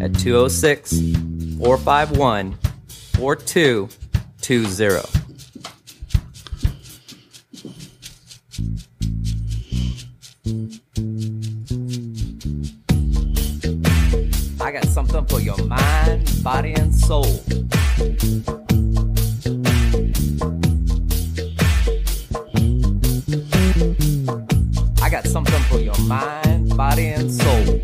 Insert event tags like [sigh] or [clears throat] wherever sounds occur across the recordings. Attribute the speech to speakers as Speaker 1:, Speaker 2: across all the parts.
Speaker 1: at 206 451 4220. I got something for your mind, body, and soul. I got something for your mind, body, and soul.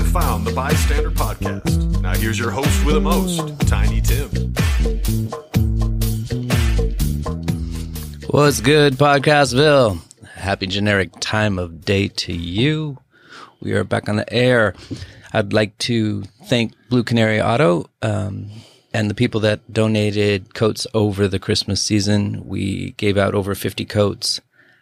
Speaker 2: Have found the B.I.Stander Podcast. Now here's your host with the most, Tiny Tim.
Speaker 3: What's good, Podcastville? Happy generic time of day to you. We are back on the air. I'd like to thank Blue Canary Auto um, and the people that donated coats over the Christmas season. We gave out over 50 coats,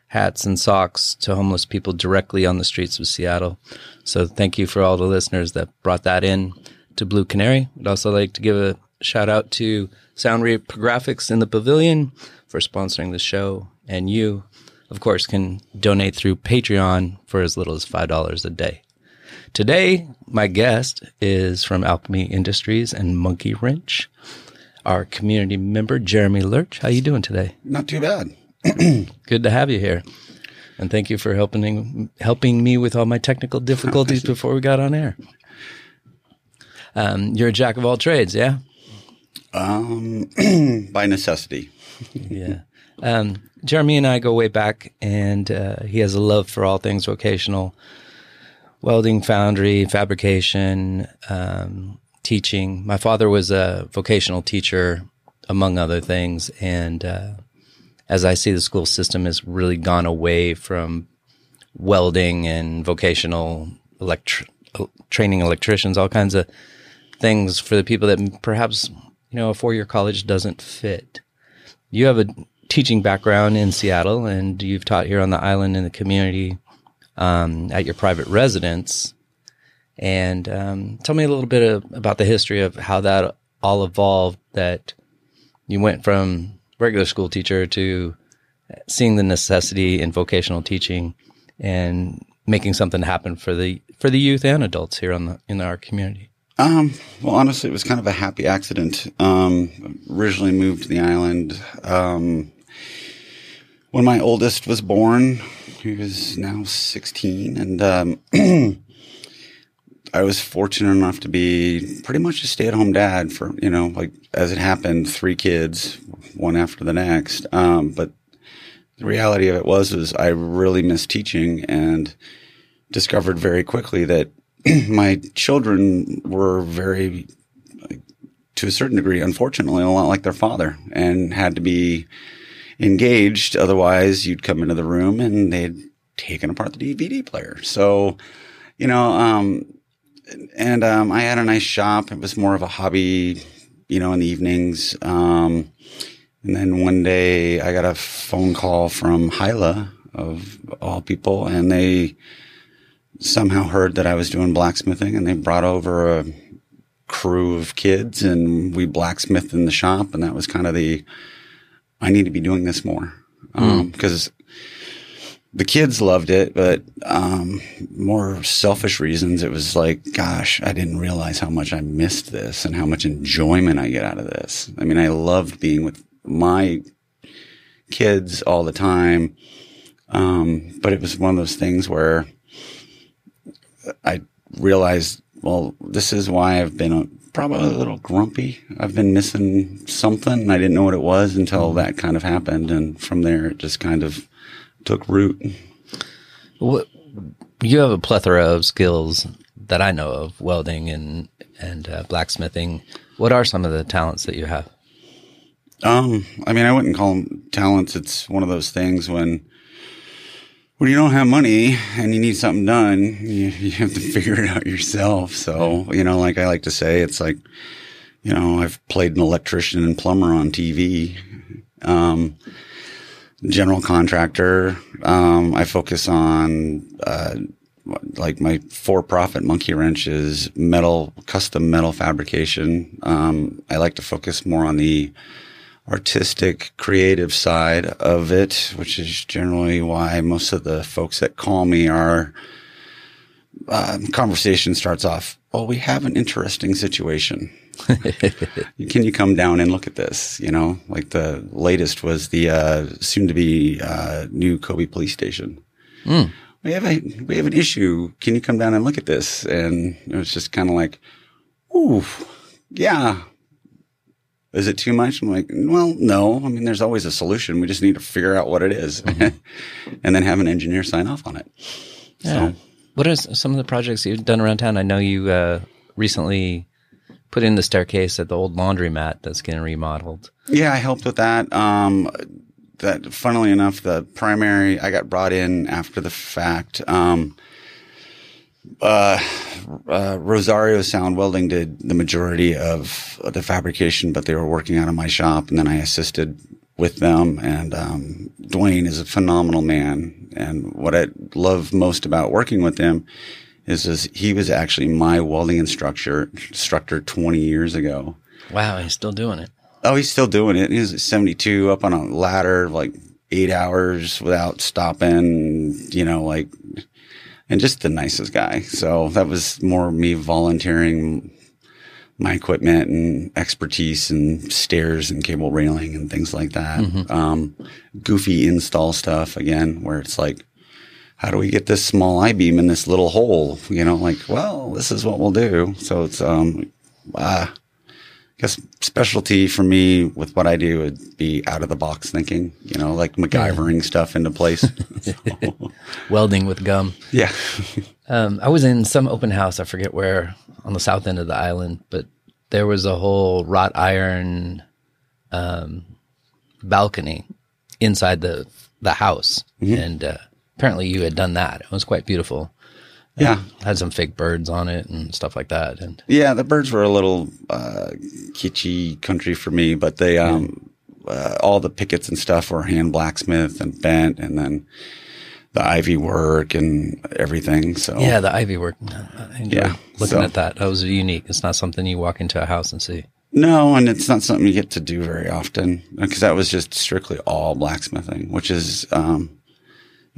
Speaker 3: hats, and socks to homeless people directly on the streets of Seattle. So thank you for all the listeners that brought that in to Blue Canary. I'd also like to give a shout out to Sound Graphics in the Pavilion for sponsoring the show. And you, of course, can donate through Patreon for as little as $5 a day. Today, my guest is from Alchemy Industries and Monkey Wrench. Our community member, Jeremy Loerch. How are you doing today?
Speaker 4: Not too bad. [clears throat]
Speaker 3: Good to have you here. And thank you for helping helping me with all my technical difficulties [laughs] before we got on air. Um, you're a jack of all trades, yeah?
Speaker 4: Um, [clears throat] by necessity. [laughs]
Speaker 3: Yeah. Um, Jeremy and I go way back, and uh, he has a love for all things vocational welding, foundry, fabrication, um, teaching. My father was a vocational teacher, among other things. And uh, as I see the school system has really gone away from welding and vocational electri- training electricians, all kinds of things for the people that perhaps, you know, a four year college doesn't fit. You have a teaching background in Seattle and you've taught here on the island in the community um, at your private residence. And um, tell me a little bit of, about the history of how that all evolved. That you went from regular school teacher to seeing the necessity in vocational teaching and making something happen for the for the youth and adults here on the in our community.
Speaker 4: Um, well, honestly, it was kind of a happy accident. Um, originally moved to the island. Um, when my oldest was born, he was now 16 and, um, [clears throat] I was fortunate enough to be pretty much a stay at home dad for, you know, like as it happened, three kids, one after the next. Um, but the reality of it was, was I really missed teaching and discovered very quickly that [clears throat] my children were very, to a certain degree, unfortunately, a lot like their father and had to be engaged. Otherwise, you'd come into the room and they'd taken apart the DVD player. So, you know, um, and um, I had a nice shop. It was more of a hobby, you know, in the evenings. Um, and then one day I got a phone call from Hyla of all people, and they somehow heard that I was doing blacksmithing, and they brought over a crew of kids, and we blacksmithed in the shop, and that was kind of the I need to be doing this more because the kids loved it, but um, more selfish reasons. It was like, gosh, I didn't realize how much I missed this and how much enjoyment I get out of this. I mean, I loved being with my kids all the time, um, but it was one of those things where I realized, well, this is why I've been a, probably a little grumpy. I've been missing something, and I didn't know what it was until that kind of happened, and from there, it just kind of took root.
Speaker 3: What you have a plethora of skills that I know of, welding and and uh, blacksmithing. What are some of the talents that you have?
Speaker 4: Um, I mean, I wouldn't call them talents. It's one of those things when when you don't have money and you need something done, you, you have to [laughs] figure it out yourself. So, you know, like I like to say, it's like, you know, I've played an electrician and plumber on TV. Um, general contractor. Um, I focus on, uh, like my for-profit monkey wrench is metal, custom metal fabrication. Um, I like to focus more on the artistic, creative side of it, which is generally why most of the folks that call me are, uh, conversation starts off, well, we have an interesting situation. [laughs] Can you come down and look at this? You know, like the latest was the uh, soon to be uh, new COBI police station. Mm. We have a we have an issue. Can you come down and look at this? And it was just kind of like, ooh, yeah. Is it too much? I'm like, well, no. I mean, there's always a solution. We just need to figure out what it is. Mm-hmm. [laughs] and then have an engineer sign off on it.
Speaker 3: Yeah. So, what are some of the projects you've done around town? I know you uh, recently put in the staircase at the old laundromat that's getting remodeled.
Speaker 4: Yeah, I helped with that. Um, that funnily enough, the primary I got brought in after the fact. Um, uh, uh, Rosario Sound Welding did the majority of the fabrication, but they were working out of my shop, and then I assisted with them. And um, Dwayne is a phenomenal man, and what I love most about working with him is, is he was actually my welding instructor instructor 20 years ago.
Speaker 3: Wow, he's still doing it.
Speaker 4: Oh, he's still doing it. He's 72 up on a ladder, like eight hours without stopping, you know, like, and just the nicest guy. So that was more me volunteering my equipment and expertise and stairs and cable railing and things like that. Mm-hmm. Um, goofy install stuff again, where it's like, how do we get this small I beam in this little hole? You know, like, well, this is what we'll do. So it's, um, uh, I guess specialty for me with what I do would be out of the box thinking, you know, like MacGyvering stuff into place. [laughs]
Speaker 3: Welding with gum.
Speaker 4: Yeah. [laughs]
Speaker 3: um, I was in some open house, I forget where, on the south end of the island, but there was a whole wrought iron um, balcony inside the the house, mm-hmm. and uh, apparently you had done that. It was quite beautiful.
Speaker 4: Yeah,
Speaker 3: had some fake birds on it and stuff like that. And
Speaker 4: yeah, the birds were a little uh, kitschy country for me, but they um, uh, all the pickets and stuff were hand blacksmith and bent, and then the ivy work and everything. So
Speaker 3: yeah, the ivy work. Yeah, looking so, at that. That was unique. It's not something you walk into a house and see.
Speaker 4: No, and it's not something you get to do very often because that was just strictly all blacksmithing, which is um,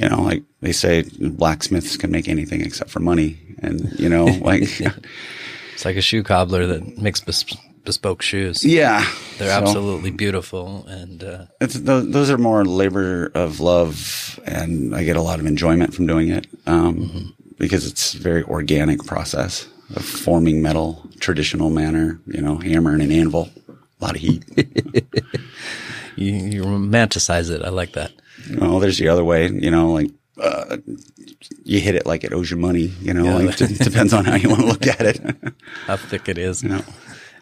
Speaker 4: you know, like they say blacksmiths can make anything except for money. And, you know, [laughs] like
Speaker 3: it's like a shoe cobbler that makes bes- bespoke shoes.
Speaker 4: Yeah.
Speaker 3: They're so, absolutely beautiful. And, uh,
Speaker 4: those, those, are more labor of love. And I get a lot of enjoyment from doing it. Um, mm-hmm. because it's a very organic process of forming metal, traditional manner, you know, hammer and an anvil, a lot of heat. [laughs]
Speaker 3: you, you romanticize it. I like that.
Speaker 4: Well, there's the other way, you know, like, uh, you hit it like it owes you money, you know, yeah. like [laughs] it depends on how you want to look at it. [laughs]
Speaker 3: how thick it is. You know?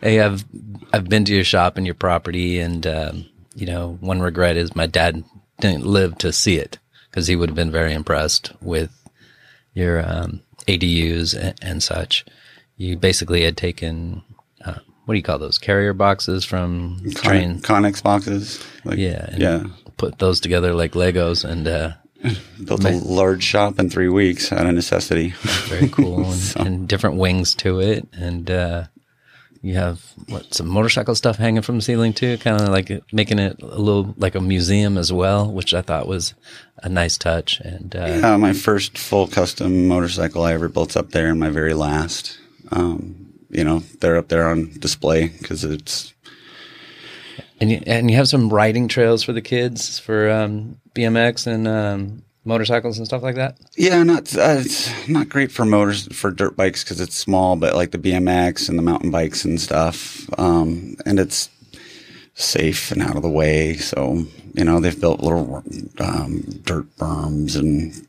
Speaker 3: Hey, I've, I've been to your shop and your property and, um, you know, one regret is my dad didn't live to see it because he would have been very impressed with your, um, ADUs and, and, such. You basically had taken, uh, what do you call those carrier boxes from
Speaker 4: Con- train? Connex boxes.
Speaker 3: Like, yeah.
Speaker 4: Yeah
Speaker 3: put those together like Legos and uh, [laughs]
Speaker 4: built a large shop in three weeks out of necessity.
Speaker 3: Very cool, [laughs] and, so. and, different wings to it, and uh, you have what some motorcycle stuff hanging from the ceiling too, kind of like making it a little like a museum as well, which I thought was a nice touch. And uh,
Speaker 4: yeah, my first full custom motorcycle I ever built up there, and my very last. Um, you know, they're up there on display because it's
Speaker 3: and you, and you have some riding trails for the kids for um, BMX and um, motorcycles and stuff like that.
Speaker 4: Yeah, not uh, it's not great for motors for dirt bikes because it's small, but like the BMX and the mountain bikes and stuff, um, and it's safe and out of the way. So you know they've built little um, dirt berms and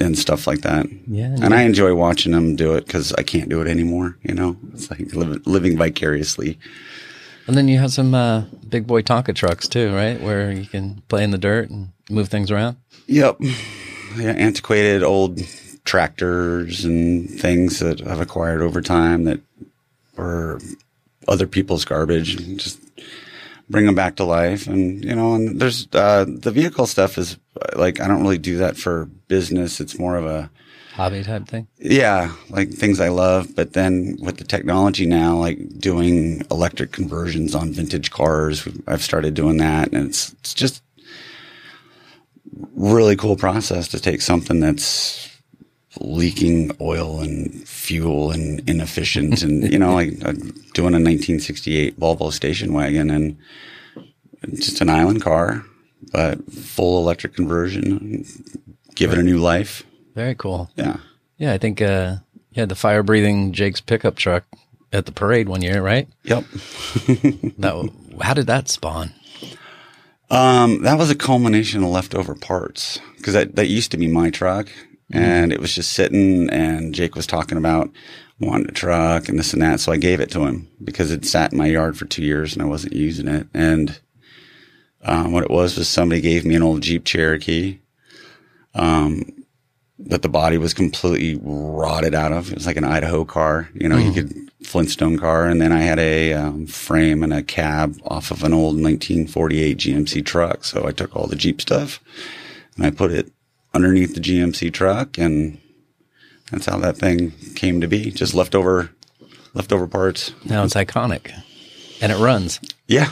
Speaker 4: and stuff like that.
Speaker 3: Yeah,
Speaker 4: and. I enjoy watching them do it because I can't do it anymore. You know, it's like living, living vicariously.
Speaker 3: And then you have some uh, big boy Tonka trucks too, right? Where you can play in the dirt and move things around.
Speaker 4: Yep. Yeah, antiquated old tractors and things that I've acquired over time that were other people's garbage. and Just bring them back to life, and you know, and there's uh, the vehicle stuff is like I don't really do that for business. It's more of a
Speaker 3: Hobby type thing.
Speaker 4: yeah, like things I love. But then with the technology now, like doing electric conversions on vintage cars, I've started doing that, and it's it's just really cool process to take something that's leaking oil and fuel and inefficient, and you know, like doing a 1968 Volvo station wagon and just an island car, but full electric conversion, give it a new life.
Speaker 3: Very cool.
Speaker 4: Yeah.
Speaker 3: Yeah, I think uh, you had the fire breathing Jake's pickup truck at the parade one year, right?
Speaker 4: Yep. [laughs]
Speaker 3: That how did that spawn?
Speaker 4: Um, that was a culmination of leftover parts because that, that used to be my truck and it was just sitting and Jake was talking about wanting a truck and this and that. So I gave it to him because it sat in my yard for two years and I wasn't using it. And, um, what it was was somebody gave me an old Jeep Cherokee. Um, that the body was completely rotted out of. It was like an Idaho car, you know, you could Flintstone car. And then I had a um, frame and a cab off of an old 1948 GMC truck. So I took all the Jeep stuff and I put it underneath the GMC truck, and that's how that thing came to be. Just leftover, leftover parts.
Speaker 3: Now it's iconic, and it runs.
Speaker 4: Yeah,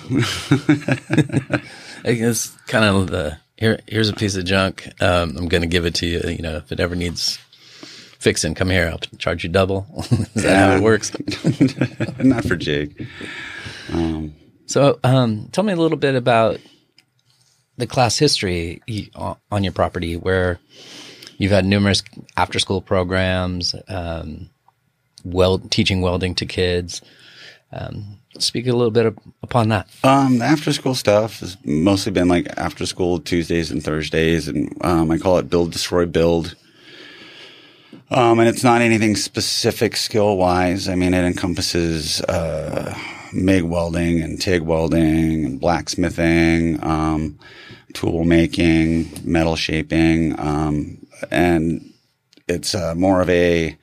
Speaker 3: It's kind of the here. Here's a piece of junk. Um, I'm going to give it to you. You know, if it ever needs fixing, come here. I'll charge you double. [laughs] Is that how it works? [laughs]
Speaker 4: not for Jake.
Speaker 3: So, um, tell me a little bit about the class history on- on your property, where you've had numerous after-school programs, um, weld teaching welding to kids. Um, speak a little bit up- upon that.
Speaker 4: Um, the after school stuff has mostly been like after school Tuesdays and Thursdays, and um, I call it build, destroy, build. Um, and it's not anything specific skill wise. I mean, it encompasses uh, MIG welding and TIG welding and blacksmithing, um, tool making, metal shaping, um, and it's uh, more of a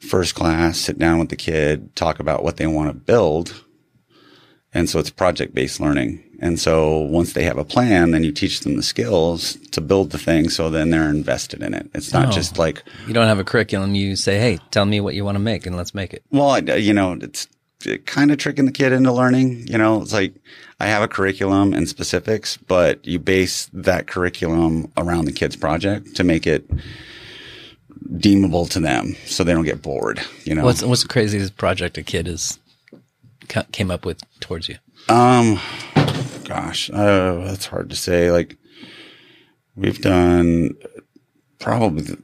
Speaker 4: first class sit down with the kid, talk about what they want to build, and so it's project based learning. And so once they have a plan, then you teach them the skills to build the thing. So then they're invested in it. It's not
Speaker 3: Oh.
Speaker 4: just like,
Speaker 3: You don't have a curriculum. You say, "Hey, tell me what you want to make, and let's make it."
Speaker 4: well, I, you know, it's kind of tricking the kid into learning. You know, it's like I have a curriculum and specifics, but you base that curriculum around the kid's project to make it deemable to them so they don't get bored. You know,
Speaker 3: What's what's the craziest project a kid has came up with towards you?
Speaker 4: Um, gosh, uh, that's hard to say. Like, we've done probably the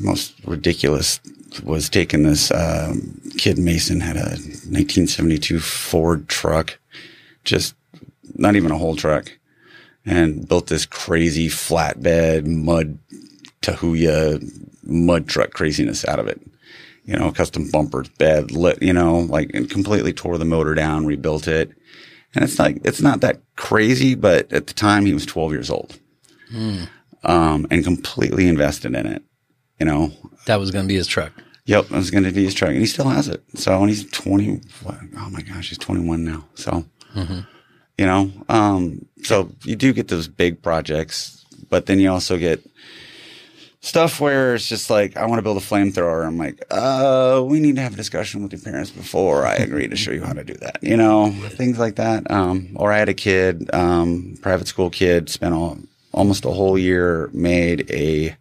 Speaker 4: most ridiculous was taking this um, kid Mason had a 1972 Ford truck, just not even a whole truck, and built this crazy flatbed mud Tahuya mud truck craziness out of it. You know, custom bumpers, bed, lit, you know, like and completely tore the motor down, rebuilt it. And it's like, it's not that crazy, but at the time he was 12 years old. Um, and completely invested in it. You know,
Speaker 3: That was going to be his truck.
Speaker 4: Yep, it was going to be his truck, and he still has it. So, and he's twenty. What, oh my gosh, he's twenty-one now. So, you know, um, so you do get those big projects, but then you also get stuff where it's just like, I want to build a flamethrower. I'm like, uh, we need to have a discussion with your parents before I agree to show you how to do that. You know, things like that. Um, or I had a kid, um, private school kid, spent all, almost a whole year, made a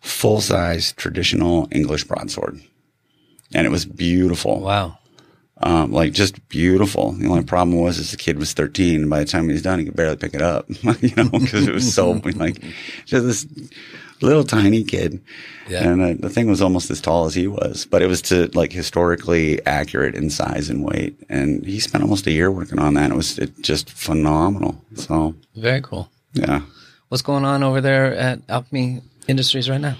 Speaker 4: full size traditional English broadsword. And it was beautiful.
Speaker 3: Wow.
Speaker 4: Um, like just beautiful. The only problem was is the kid was 13. And by the time he was done, he could barely pick it up, [laughs] you know, cause it was so like just this little tiny kid.
Speaker 3: Yeah.
Speaker 4: And uh, the thing was almost as tall as he was, but it was to like historically accurate in size and weight. And he spent almost a year working on that. It was it just phenomenal. So
Speaker 3: Very cool.
Speaker 4: yeah.
Speaker 3: What's going on over there at Alchemy Industries right now?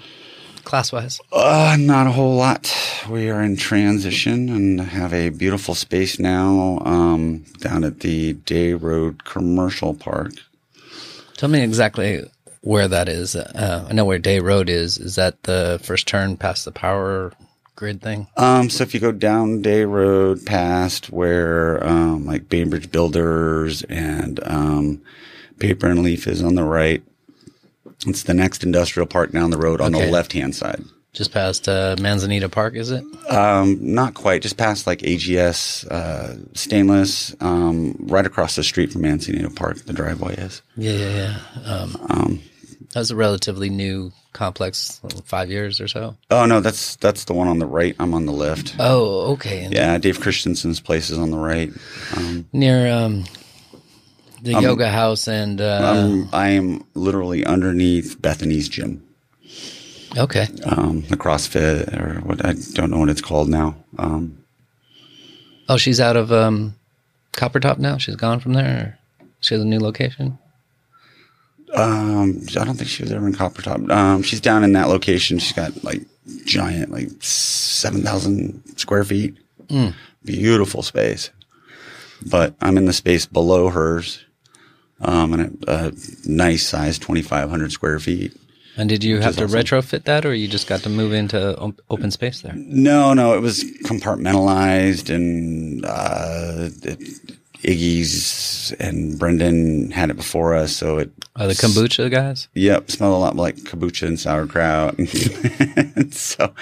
Speaker 3: class wise?
Speaker 4: Uh, not a whole lot. We are in transition and have a beautiful space now um, down at the Day Road Commercial Park.
Speaker 3: Tell me exactly where that is. Uh, I know where Day Road is. Is that the first turn past the power grid thing?
Speaker 4: Um, so if you go down Day Road past where um, like Bainbridge Builders and um, Paper and Leaf is on the right, it's the next industrial park down the road on
Speaker 3: Okay.
Speaker 4: the left hand side.
Speaker 3: Just past uh, Manzanita Park, is it?
Speaker 4: Um, not quite, just past like AGS uh, Stainless, um, right across the street from Manzanita Park. The driveway is.
Speaker 3: Yeah, yeah, yeah. Um, that's a relatively new complex, five years or so.
Speaker 4: Oh no, that's that's the one on the right. I'm on the left.
Speaker 3: Oh, okay. And
Speaker 4: Yeah, Dave Christensen's place is on the right. Um,
Speaker 3: Near um, the yoga house and uh,
Speaker 4: I am literally underneath Bethany's gym.
Speaker 3: okay.
Speaker 4: um, the CrossFit or what I don't know what it's called now. Um,
Speaker 3: Oh, she's out of um, Copper Top now. She's gone from there. Or she has a new location.
Speaker 4: Um, I don't think she was ever in Copper Top. Um, she's down in that location. She's got like giant, like seven thousand square feet. Beautiful space. But I'm in the space below hers, um, and a, a nice size, twenty five hundred square feet.
Speaker 3: And did you have to
Speaker 4: awesome.
Speaker 3: retrofit that, or you just got to move into op- open space there?
Speaker 4: No, no, it was compartmentalized, and uh, it, Iggy's and Brendan had it before us, so it
Speaker 3: Are the kombucha guys?
Speaker 4: Yep, smelled a lot like kombucha and sauerkraut. and [laughs] so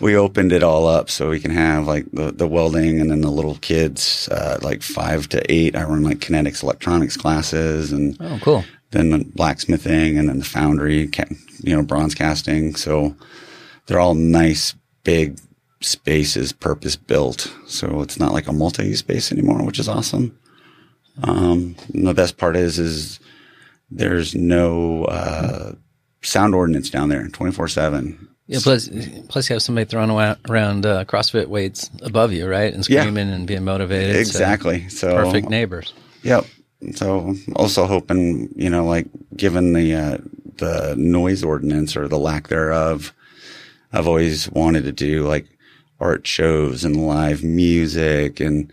Speaker 4: we opened it all up so we can have like the, the welding and then the little kids, uh, like five to eight. I run like kinetics electronics classes and
Speaker 3: Oh, cool.
Speaker 4: then the blacksmithing and then the foundry, you know, bronze casting. So they're all nice, big spaces, purpose built. So it's not like a multi-use space anymore, which is awesome. Um, the best part is, is there's no, uh, sound ordinance down there 24 seven.
Speaker 3: Yeah. Plus, plus you have somebody throwing around uh, CrossFit weights above you, right, and
Speaker 4: Yeah.
Speaker 3: screaming and being motivated.
Speaker 4: Exactly. So
Speaker 3: perfect neighbors.
Speaker 4: Yep. So also hoping, you know, like given the uh, the noise ordinance or the lack thereof, I've always wanted to do like art shows and live music and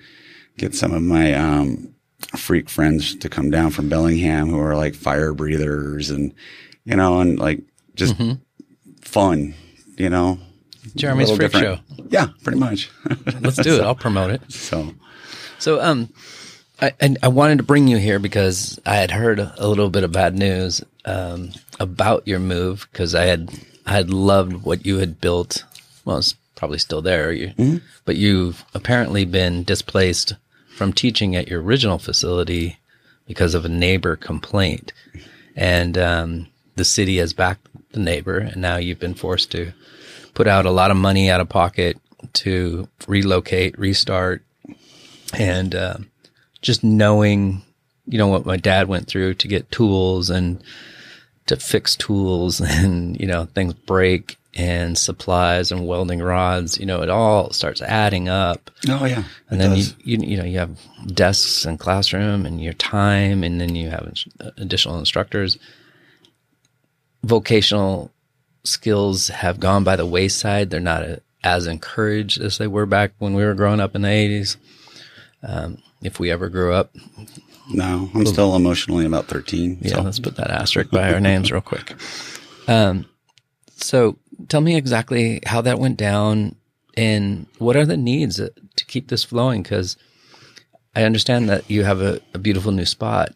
Speaker 4: get some of my um, freak friends to come down from Bellingham who are like fire breathers and you know and like just fun, you know.
Speaker 3: Jeremy's freak
Speaker 4: different. Yeah, pretty much. [laughs]
Speaker 3: Let's do it. I'll promote it.
Speaker 4: so
Speaker 3: So, um, I, and I wanted to bring you here because I had heard a little bit of bad news um, about your move because I had I had loved what you had built. Well, it's probably still there, you, but you've apparently been displaced from teaching at your original facility because of a neighbor complaint, and um, the city has backed the neighbor, and now you've been forced to put out a lot of money out of pocket to relocate, restart, and uh, just knowing, you know, what my dad went through to get tools and to fix tools, [laughs] and you know, things break and supplies and welding rods, you know, it all starts adding up.
Speaker 4: oh yeah,
Speaker 3: And then you, you you know you have desks and classroom and your time, and then you have additional instructors. Vocational skills have gone by the wayside. They're not uh as encouraged as they were back when we were growing up in the eighties. Um, if we ever grew up,
Speaker 4: no, I'm still emotionally about 13.
Speaker 3: yeah,
Speaker 4: so.
Speaker 3: let's put that asterisk by our names real quick. Um, so tell me exactly how that went down and what are the needs to keep this flowing? Because I understand that you have a, a beautiful new spot,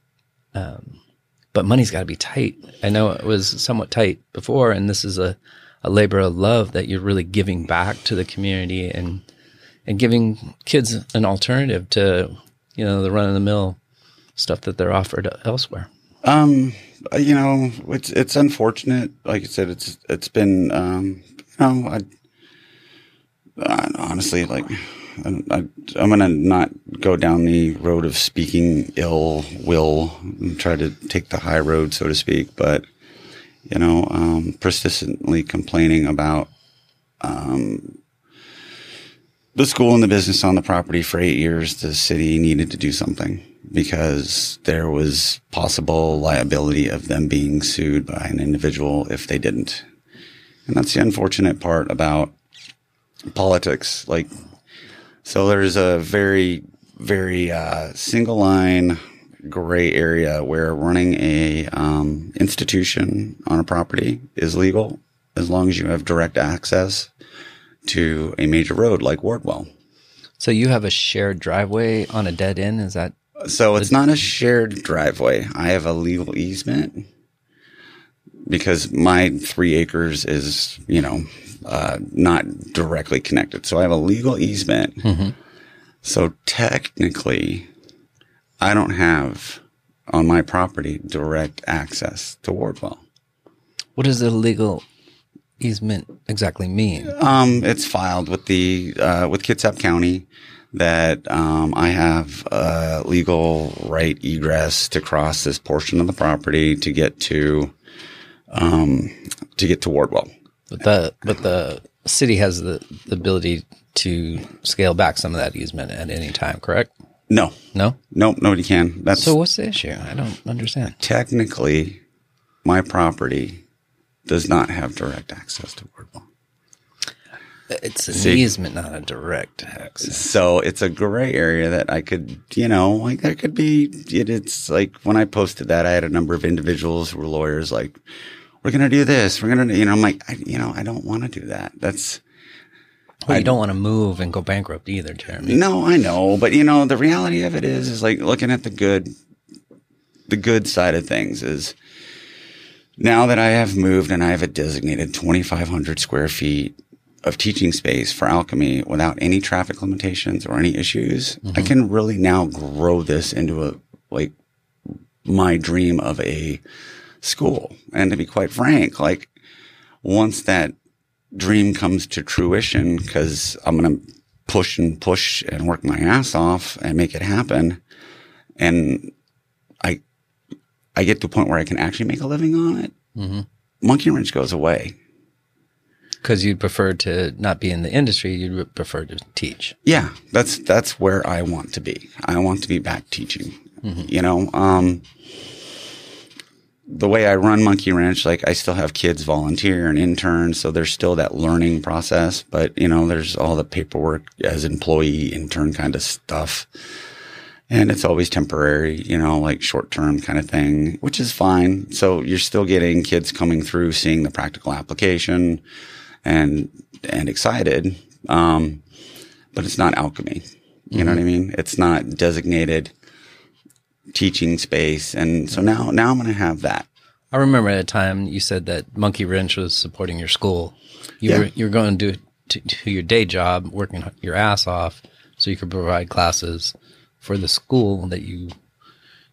Speaker 3: um, but money's got to be tight. I know it was somewhat tight before, and this is a, a labor of love that you're really giving back to the community and and giving kids an alternative to you know the run of the mill stuff that they're offered elsewhere.
Speaker 4: Um, you know, it's it's unfortunate. Like I said, it's it's been um, you know, I, I honestly like I, I'm gonna not go down the road of speaking ill will and try to take the high road, so to speak. But you know, um, persistently complaining about um, the school and the business on the property for eight years, the city needed to do something because there was possible liability of them being sued by an individual if they didn't. And that's the unfortunate part about politics. Like, so there's a very, very uh, single line gray area where running a um, institution on a property is legal as long as you have direct access to a major road like Wardwell.
Speaker 3: So you have a shared driveway on a dead end. Is that
Speaker 4: So it's not a shared driveway. I have a legal easement because my three acres is, you know, uh, not directly connected. So I have a legal easement. So technically, I don't have on my property direct access to Wardwell.
Speaker 3: what does the legal easement exactly mean?
Speaker 4: Um, it's filed with the uh, with Kitsap County that um, I have a legal right egress to cross this portion of the property to get to um, to get to Wardwell.
Speaker 3: But the but the city has the, the ability to scale back some of that easement at any time. Correct?
Speaker 4: No,
Speaker 3: No.
Speaker 4: nope, nobody can. That's
Speaker 3: So what's the issue? I don't understand.
Speaker 4: technically my property does not have direct access to Wardwell.
Speaker 3: It's an
Speaker 4: See.
Speaker 3: easement, not a direct access.
Speaker 4: So it's a gray area that I could, you know, like there could be, it, it's like when I posted that, I had a number of individuals who were lawyers like, we're going to do this. We're going to, you know, I'm like, I, you know, I don't want to do that. That's,
Speaker 3: Well, you don't want to move and go bankrupt either, Jeremy.
Speaker 4: no, I know, but you know, the reality of it is, is like looking at the good, the good side of things is now that I have moved and I have a designated 2,500 square feet of teaching space for alchemy without any traffic limitations or any issues, I can really now grow this into a, like my dream of a school. And to be quite frank, like once that dream comes to fruition, cause I'm going to push and push and work my ass off and make it happen. And I, I get to a point where I can actually make a living on it. Mm-hmm. Monkey Wrench goes away.
Speaker 3: Because you'd prefer to not be in the industry, you'd prefer to teach.
Speaker 4: Yeah, that's that's where I want to be. I want to be back teaching. You know, um, the way I run Monkey Wrench, like I still have kids volunteer and intern, so there's still that learning process. But you know, there's all the paperwork as employee intern kind of stuff, and it's always temporary. You know, like short term kind of thing, which is fine. So you're still getting kids coming through, seeing the practical application, and and excited. Um, but it's not alchemy. You know what I mean? It's not designated teaching space. And so now, now I'm going to have that.
Speaker 3: I remember at a time you said that Monkey Wrench was supporting your school. You
Speaker 4: Yeah.
Speaker 3: were you were going to do to, to your day job, working your ass off, so you could provide classes for the school that you.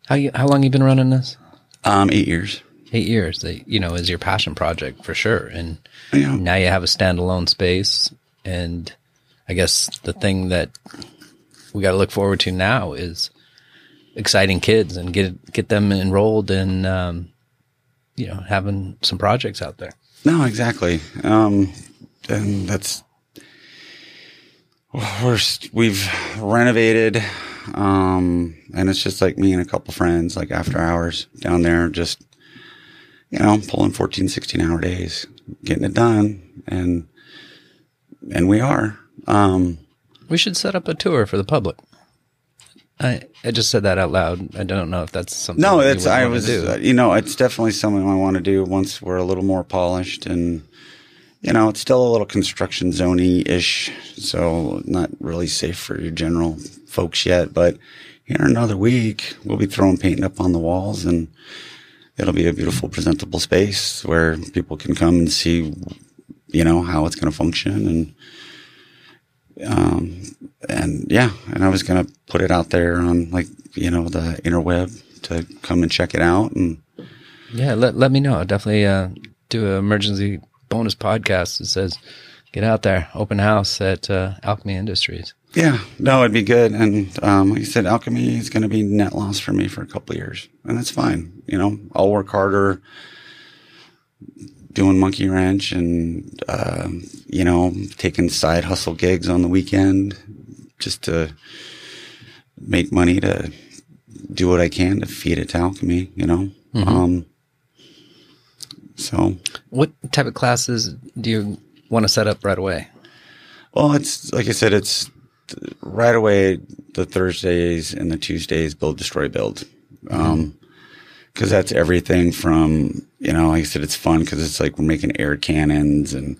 Speaker 3: How you how long you been running this?
Speaker 4: Um, eight years.
Speaker 3: Eight years. That you know is your passion project for sure, and
Speaker 4: Yeah.
Speaker 3: now you have a standalone space. And I guess the thing that we got to look forward to now is exciting kids and get get them enrolled and um, you know having some projects out there.
Speaker 4: No, exactly. Um, and that's, we're we've renovated, um, and it's just like me and a couple friends, like after hours down there, just, you know, pulling 14, 16 hour days, getting it done. And, and we are, um,
Speaker 3: We should set up a tour for the public. I I just said that out loud. I don't know if that's something.
Speaker 4: No, it's I was uh, you know it's definitely something I want to do once we're a little more polished and you know it's still a little construction zoney ish, so not really safe for your general folks yet. But here in another week, we'll be throwing paint up on the walls and it'll be a beautiful, presentable space where people can come and see you know how it's going to function and um and yeah and i was going to put it out there on like you know the interweb to come and check it out and
Speaker 3: yeah, let let me know. I'll definitely uh, do an emergency bonus podcast that says, "Get out there, open house at uh, Alchemy Industries."
Speaker 4: Yeah no it'd be good and um like i said alchemy is going to be net loss for me for a couple of years and that's fine you know i'll work harder doing monkey wrench and um you know taking side hustle gigs on the weekend just to make money to do what I can to feed it to alchemy, you know. Um, So,
Speaker 3: What type of classes do you want to set up right away?
Speaker 4: well, it's like I said, it's right away the Thursdays and the Tuesdays build, destroy, build. Um, cause that's everything from, you know, like I said, it's fun because it's like we're making air cannons and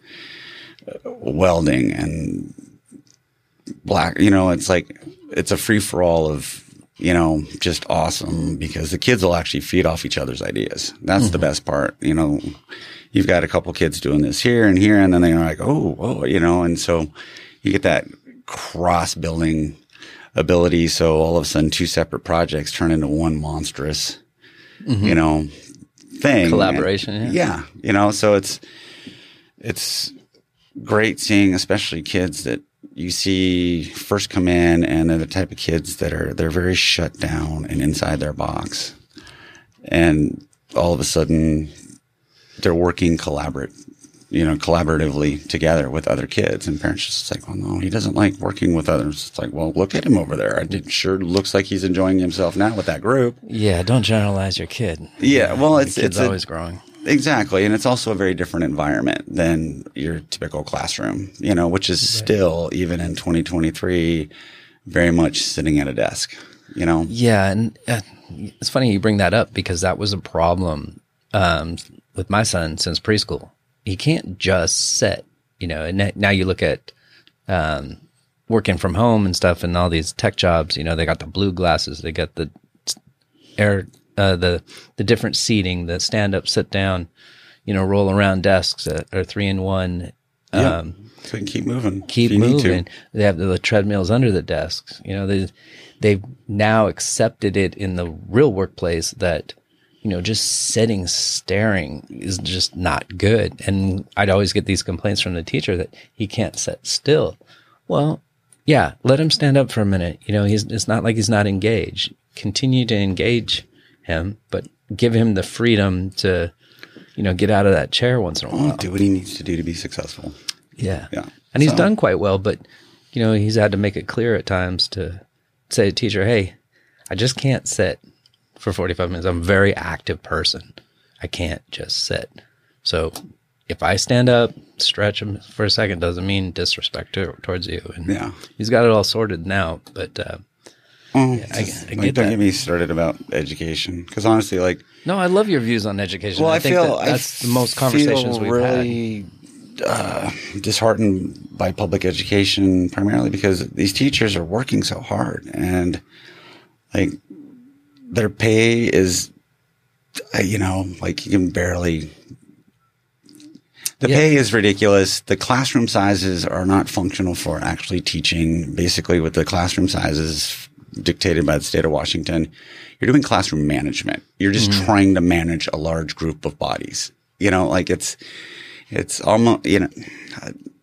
Speaker 4: uh, welding and black, you know, it's like, it's a free for all of, you know, just awesome because the kids will actually feed off each other's ideas. That's the best part. You know, you've got a couple kids doing this here and here, and then they're like, oh, oh, you know, and so you get that cross building ability. So all of a sudden, two separate projects turn into one monstrous, mm-hmm. you know, thing.
Speaker 3: Collaboration,
Speaker 4: And-
Speaker 3: yeah.
Speaker 4: yeah. You know, so it's, it's great seeing, especially kids that you see first come in and they're the type of kids that are, they're very shut down and inside their box. And all of a sudden they're working collaborate, you know, collaboratively together with other kids and parents just like, well, no, he doesn't like working with others. It's like, well, look at him over there. It sure looks like he's enjoying himself now with that group.
Speaker 3: Yeah, don't generalize your kid.
Speaker 4: Yeah. Well, it's, it's a-
Speaker 3: always growing.
Speaker 4: Exactly. And it's also a very different environment than your typical classroom, you know, which is still, even in 2023, very much sitting at a desk, you know?
Speaker 3: Yeah, and uh, it's funny you bring that up because that was a problem um, with my son since preschool. He can't just sit, you know. And now you look at um, working from home and stuff, and all these tech jobs. You know, they got the blue glasses, they got the air, uh, the the different seating, the stand up, sit down, you know, roll around desks that are three in one.
Speaker 4: Yeah. so you keep moving.
Speaker 3: keep
Speaker 4: you need to.
Speaker 3: moving. They have the treadmills under the desks. You know, they they've now accepted it in the real workplace that you know just sitting staring is just not good. And I'd always get these complaints from the teacher that he can't sit still. Well, yeah, let him stand up for a minute. You know, he's it's not like he's not engaged. Continue to engage him, but give him the freedom to you know get out of that chair once in a while.
Speaker 4: Do what he needs to do to be successful.
Speaker 3: Yeah.
Speaker 4: Yeah.
Speaker 3: And he's
Speaker 4: So-
Speaker 3: done quite well, but you know, he's had to make it clear at times to say to teacher, Hey, I just can't sit for 45 minutes. I'm a very active person. I can't just sit. So if I stand up, stretch him for a second, doesn't mean disrespect to, towards you. And
Speaker 4: Yeah.
Speaker 3: he's got it all sorted now, but, uh,
Speaker 4: Oh,
Speaker 3: I-
Speaker 4: just-
Speaker 3: I
Speaker 4: like, don't get me started about education because honestly, like,
Speaker 3: no, I love your views on education.
Speaker 4: well, I,
Speaker 3: think
Speaker 4: feel
Speaker 3: that that's
Speaker 4: I
Speaker 3: the most conversations we've had.
Speaker 4: really uh, disheartened by public education primarily because these teachers are working so hard and like their pay is, you know, like you can barely. The
Speaker 3: Yeah.
Speaker 4: pay is ridiculous. The classroom sizes are not functional for actually teaching. Basically, with the classroom sizes dictated by the state of Washington, you're doing classroom management. You're just mm-hmm. trying to manage a large group of bodies. You know, like it's, it's almost, you know,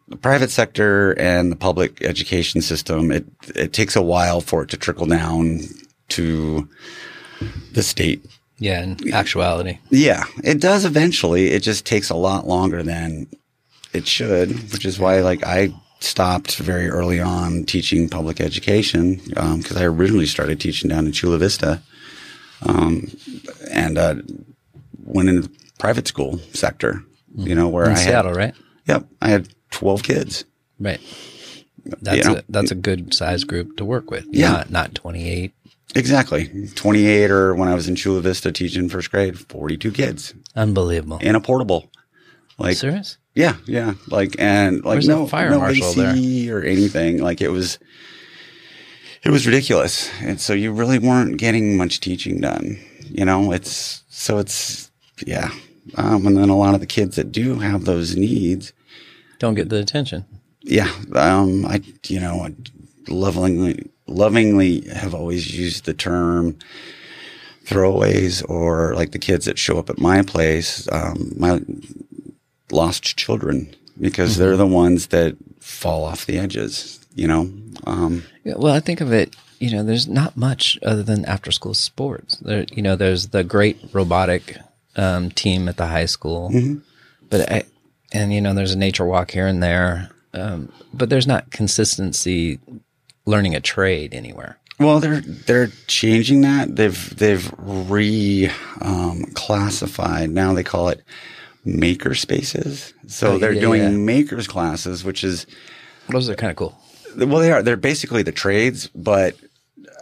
Speaker 4: the private sector and the public education system, it, it takes a while for it to trickle down to the state
Speaker 3: yeah, in actuality.
Speaker 4: yeah, it does eventually. It just takes a lot longer than it should, which is why like I stopped very early on teaching public education because I originally started teaching down in Chula Vista, um, and uh, went into the private school sector. You know where
Speaker 3: In
Speaker 4: I
Speaker 3: Seattle,
Speaker 4: had,
Speaker 3: right?
Speaker 4: Yep, I had twelve kids.
Speaker 3: Right. That's
Speaker 4: know,
Speaker 3: a, that's a good size group to work with.
Speaker 4: Yeah.
Speaker 3: Not, not 28.
Speaker 4: Exactly, twenty eight or when I was in Chula Vista teaching first grade, forty two kids
Speaker 3: Unbelievable.
Speaker 4: in a portable. Like
Speaker 3: Serious?
Speaker 4: Yeah, yeah. Like and like
Speaker 3: Where's
Speaker 4: no
Speaker 3: fire
Speaker 4: no
Speaker 3: marshal
Speaker 4: AC or anything. Like it was it was ridiculous. And so you really weren't getting much teaching done. You know, it's so it's yeah. Um, and then a lot of the kids that do have those needs,
Speaker 3: Don't get the attention.
Speaker 4: yeah. Um, I you know, I lovingly have always used the term throwaways or like the kids that show up at my place, um, my lost children because they're the ones that fall off the edges, you know? Um,
Speaker 3: Yeah, well, I think of it, you know, there's not much other than after school sports. There, you know, there's the great robotic um, team at the high school,
Speaker 4: Mm-hmm.
Speaker 3: but I, and you know, there's a nature walk here and there, um, but there's not consistency learning a trade anywhere.
Speaker 4: well, they're, they're changing that. They've, they've re, um, classified. Now they call it maker spaces. So
Speaker 3: Oh,
Speaker 4: they're
Speaker 3: yeah,
Speaker 4: doing
Speaker 3: yeah.
Speaker 4: makers classes, which is
Speaker 3: Those are kind of cool.
Speaker 4: well, they are. They're basically the trades, but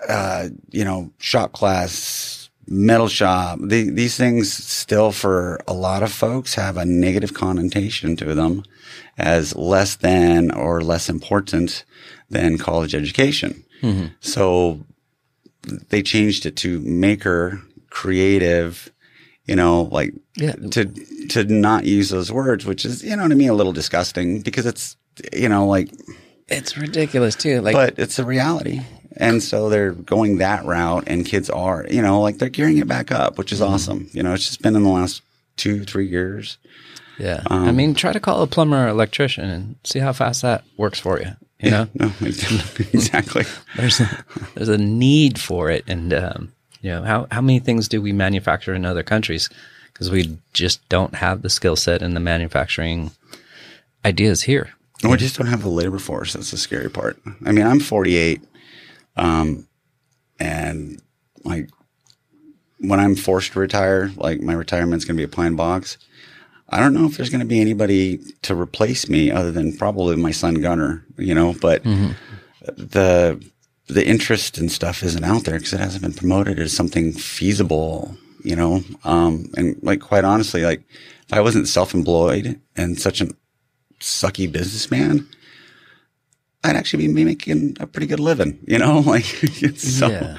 Speaker 4: uh, you know, shop class, metal shop. The, these things still, for a lot of folks, have a negative connotation to them as less than or less important than college education. Mm-hmm. So they changed it to maker, creative. You know, like
Speaker 3: Yeah.
Speaker 4: to to not use those words, which is you know what I mean, a little disgusting because it's you know like
Speaker 3: It's ridiculous too. Like,
Speaker 4: but it's a reality. And so they're going that route and kids are, you know, like they're gearing it back up, which is mm-hmm. awesome. You know, it's just been in the last two, three years.
Speaker 3: Yeah.
Speaker 4: Um,
Speaker 3: I mean, try to call a plumber or electrician and see how fast that works for you. You know,
Speaker 4: No, [laughs] exactly.
Speaker 3: there's a, there's a need for it, and um, you know how how many things do we manufacture in other countries because we just don't have the skill set and the manufacturing ideas here.
Speaker 4: We just don't have the labor force. That's the scary part. I mean, I'm 48. Um, and like when I'm forced to retire, like my retirement's going to be a pine box. I don't know if there's going to be anybody to replace me other than probably my son Gunner, you know, but the, the interest and stuff isn't out there because it hasn't been promoted as something feasible, you know? Um, and like, quite honestly, like if I wasn't self-employed and such a sucky businessman, I'd actually be making a pretty good living, you know, [laughs] like so,
Speaker 3: Yeah.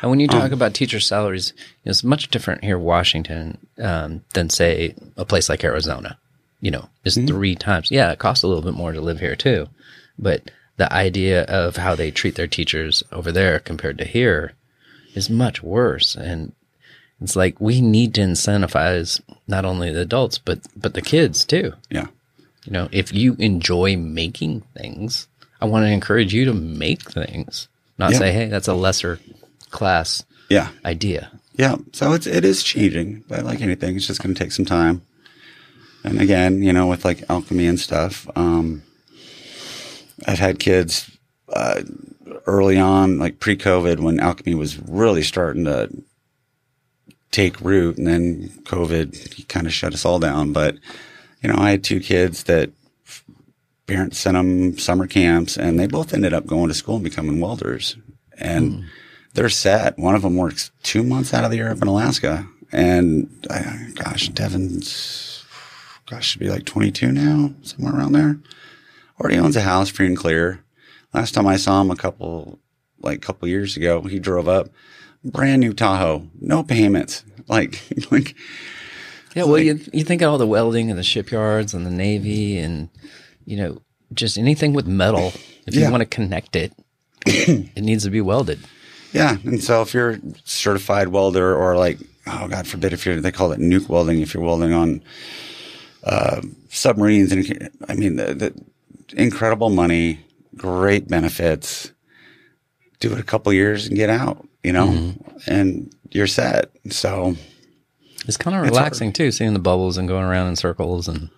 Speaker 3: And when you talk about teacher salaries, it's much different here in Washington um, than, say, a place like Arizona. You know, it's three times. Yeah, it costs a little bit more to live here too, but the idea of how they treat their teachers over there compared to here is much worse. And it's like we need to incentivize not only the adults but but the kids too.
Speaker 4: yeah.
Speaker 3: You know, if you enjoy making things, I want to encourage you to make things, not
Speaker 4: Yeah.
Speaker 3: say, "Hey, that's a lesser class
Speaker 4: Yeah.
Speaker 3: idea."
Speaker 4: Yeah. So it's, it is changing, but like anything, it's just going to take some time. And again, you know, with like alchemy and stuff, um, I've had kids, uh, early on, like pre COVID when alchemy was really starting to take root and then COVID kind of shut us all down. But, you know, I had two kids that parents sent them summer camps and they both ended up going to school and becoming welders. And they're set. One of them works two months out of the year up in Alaska. And uh, gosh, Devin's, gosh, should be like 22 now, somewhere around there. Already owns a house free and clear. Last time I saw him a couple, like a couple years ago, he drove up brand new Tahoe, no payments. Like, [laughs] like,
Speaker 3: Yeah, well, you you think of all the welding and the shipyards and the navy and you know just anything with metal. If
Speaker 4: Yeah.
Speaker 3: you want to connect it, it needs to be welded.
Speaker 4: Yeah, and so if you're certified welder or like, oh God forbid, if you're they call it nuke welding, if you're welding on uh, submarines, and I mean the, the incredible money, great benefits. Do it a couple years and get out, you know, and you're set. So
Speaker 3: It's kind of relaxing too, seeing the bubbles and going around in circles and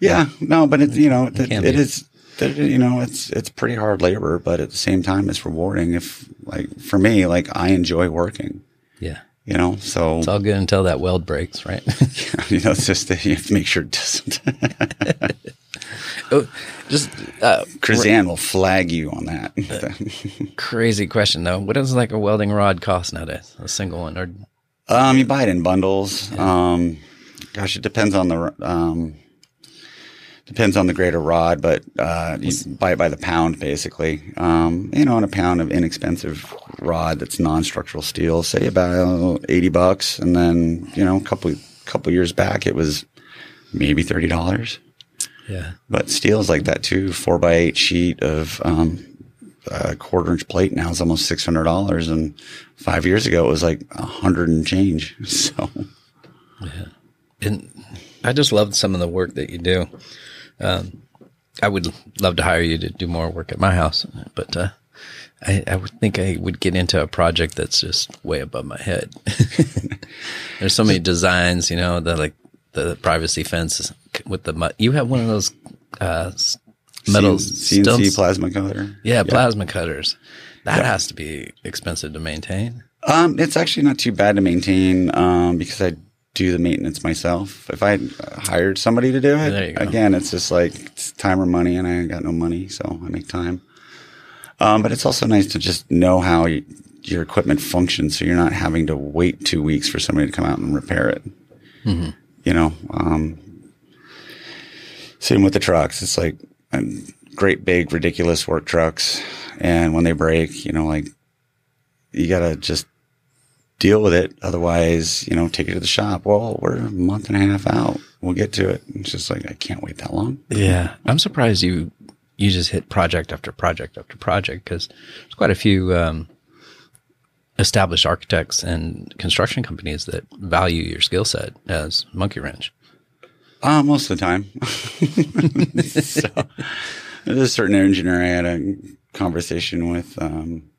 Speaker 4: yeah, no, but it's you know it, it is. That, You know, it's it's pretty hard labor, but at the same time, it's rewarding. If like for me, like I enjoy working.
Speaker 3: yeah,
Speaker 4: You know, so
Speaker 3: it's all good until that weld breaks, right? [laughs]
Speaker 4: you know, it's just that you have to make sure it doesn't.
Speaker 3: oh, just uh,
Speaker 4: Krazan will flag you on that.
Speaker 3: crazy question though. What does like a welding rod cost nowadays? A single one or
Speaker 4: um, you buy it in bundles. Um, gosh, it depends on the um, depends on the grade of rod, but uh, you buy it by the pound basically. Um, you know, on a pound of inexpensive rod that's non-structural steel, say about eighty bucks, and then you know, a couple couple years back, it was maybe thirty dollars.
Speaker 3: yeah,
Speaker 4: But steel's like that too. Four by eight sheet of um, a quarter inch plate now is almost six hundred dollars, and five years ago it was like a hundred and change. [laughs] So yeah,
Speaker 3: and I just love some of the work that you do. Um, I would love to hire you to do more work at my house, but uh, I, I would think I would get into a project that's just way above my head. [laughs] There's so many designs, you know, the like the privacy fence with the you have one of those uh, metal
Speaker 4: CNC
Speaker 3: stumps.
Speaker 4: plasma cutter.
Speaker 3: yeah, plasma cutters. That has to be expensive to maintain.
Speaker 4: Um, it's actually not too bad to maintain um, because I do the maintenance myself. If I hired somebody to do it, again, it's just like it's time or money, and I ain't got no money, so I make time. Um, but it's also nice to just know how your equipment functions, so you're not having to wait two weeks for somebody to come out and repair it. You know, um, same with the trucks. It's like um, great big ridiculous work trucks, and when they break, you know, like you gotta just deal with it. Otherwise, you know, take it to the shop. Well, we're a month and a half out. We'll get to it. It's just like I can't wait that long.
Speaker 3: Yeah, I'm surprised you you just hit project after project after project because there's quite a few um, established architects and construction companies that value your skill set as Monkey Wrench.
Speaker 4: Uh, most of the time. [laughs] so, there's a certain engineer I had a conversation with um,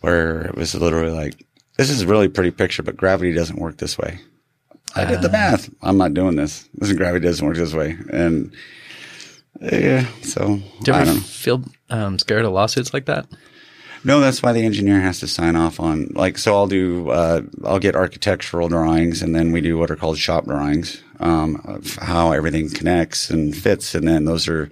Speaker 4: where it was literally like, this is a really pretty picture, but gravity doesn't work this way. I did the math. I'm not doing this. This gravity doesn't work this way. And yeah, so
Speaker 3: Do you
Speaker 4: I
Speaker 3: ever
Speaker 4: don't
Speaker 3: feel um, scared of lawsuits like that?
Speaker 4: No, that's why the engineer has to sign off on like so I'll do uh, I'll get architectural drawings and then we do what are called shop drawings um, of how everything connects and fits and then those are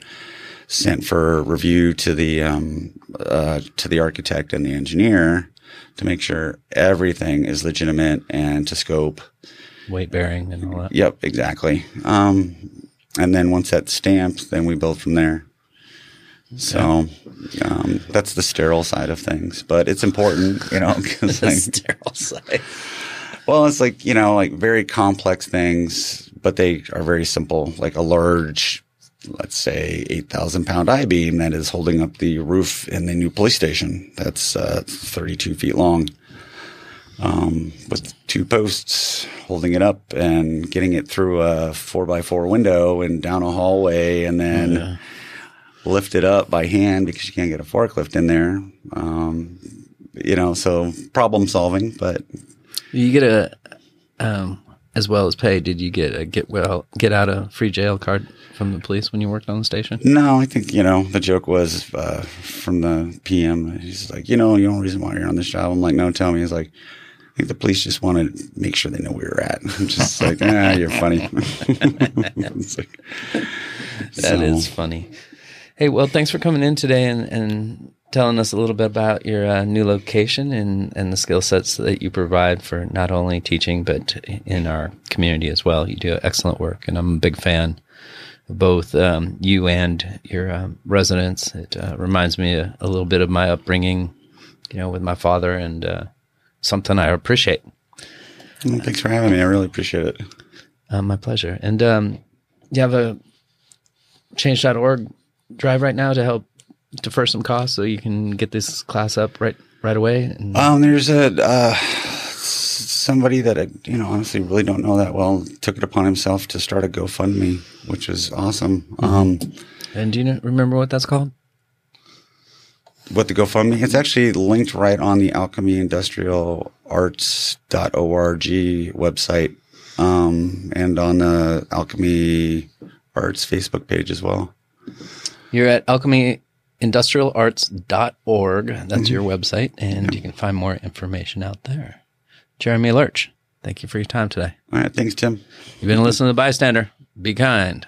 Speaker 4: sent for review to the um, uh, to the architect and the engineer to make sure everything is legitimate and to scope.
Speaker 3: Weight bearing and all that.
Speaker 4: Yep, exactly. Um, and then once that's stamped, then we build from there. So um, that's the sterile side of things, but it's important, you know, [laughs] because [laughs] like,
Speaker 3: sterile side.
Speaker 4: well, it's like you know, like very complex things, but they are very simple. Like a large, let's say, eight thousand pound I beam that is holding up the roof in the new police station. That's uh, thirty two feet long, um, with two posts holding it up and getting it through a four by four window and down a hallway, and then lift it up by hand because you can't get a forklift in there. Um, you know, so problem solving, but
Speaker 3: You get a um, as well as pay. Did you get a get well get out of free jail card from the police when you worked on the station?
Speaker 4: No, I think you know the joke was uh, from the PM. He's like, you know, the only reason why you're on this job. I'm like, no, tell me. He's like, I think the police just want to make sure they know where you're at. [laughs] I'm just like, ah, you're funny. [laughs] It's like-
Speaker 3: That is
Speaker 4: so,
Speaker 3: funny. Hey, well, thanks for coming in today and, and telling us a little bit about your uh, new location and, and the skill sets that you provide for not only teaching, but in our community as well. You do excellent work, and I'm a big fan of both um, you and your um, residents. It uh, reminds me a, a little bit of my upbringing, you know, with my father, and uh, something I appreciate.
Speaker 4: Thanks for having me. I really appreciate it.
Speaker 3: Uh, my pleasure. And um, you have a change.org drive right now to help defer some costs so you can get this class up right right away. And,
Speaker 4: Um, there's a uh, somebody that I, you know honestly really don't know that well took it upon himself to start a GoFundMe, which is awesome. Um,
Speaker 3: and do you know, remember what that's called?
Speaker 4: what the GoFundMe? It's actually linked right on the Alchemy Industrial Arts.org website, um, and on the Alchemy Arts Facebook page as well.
Speaker 3: You're at alchemyindustrialarts.org. That's your website, and you can find more information out there. Jeremy Loerch, thank you for your time today.
Speaker 4: All right, thanks, Tim.
Speaker 3: You've been listening to The B.I.Stander. Be kind.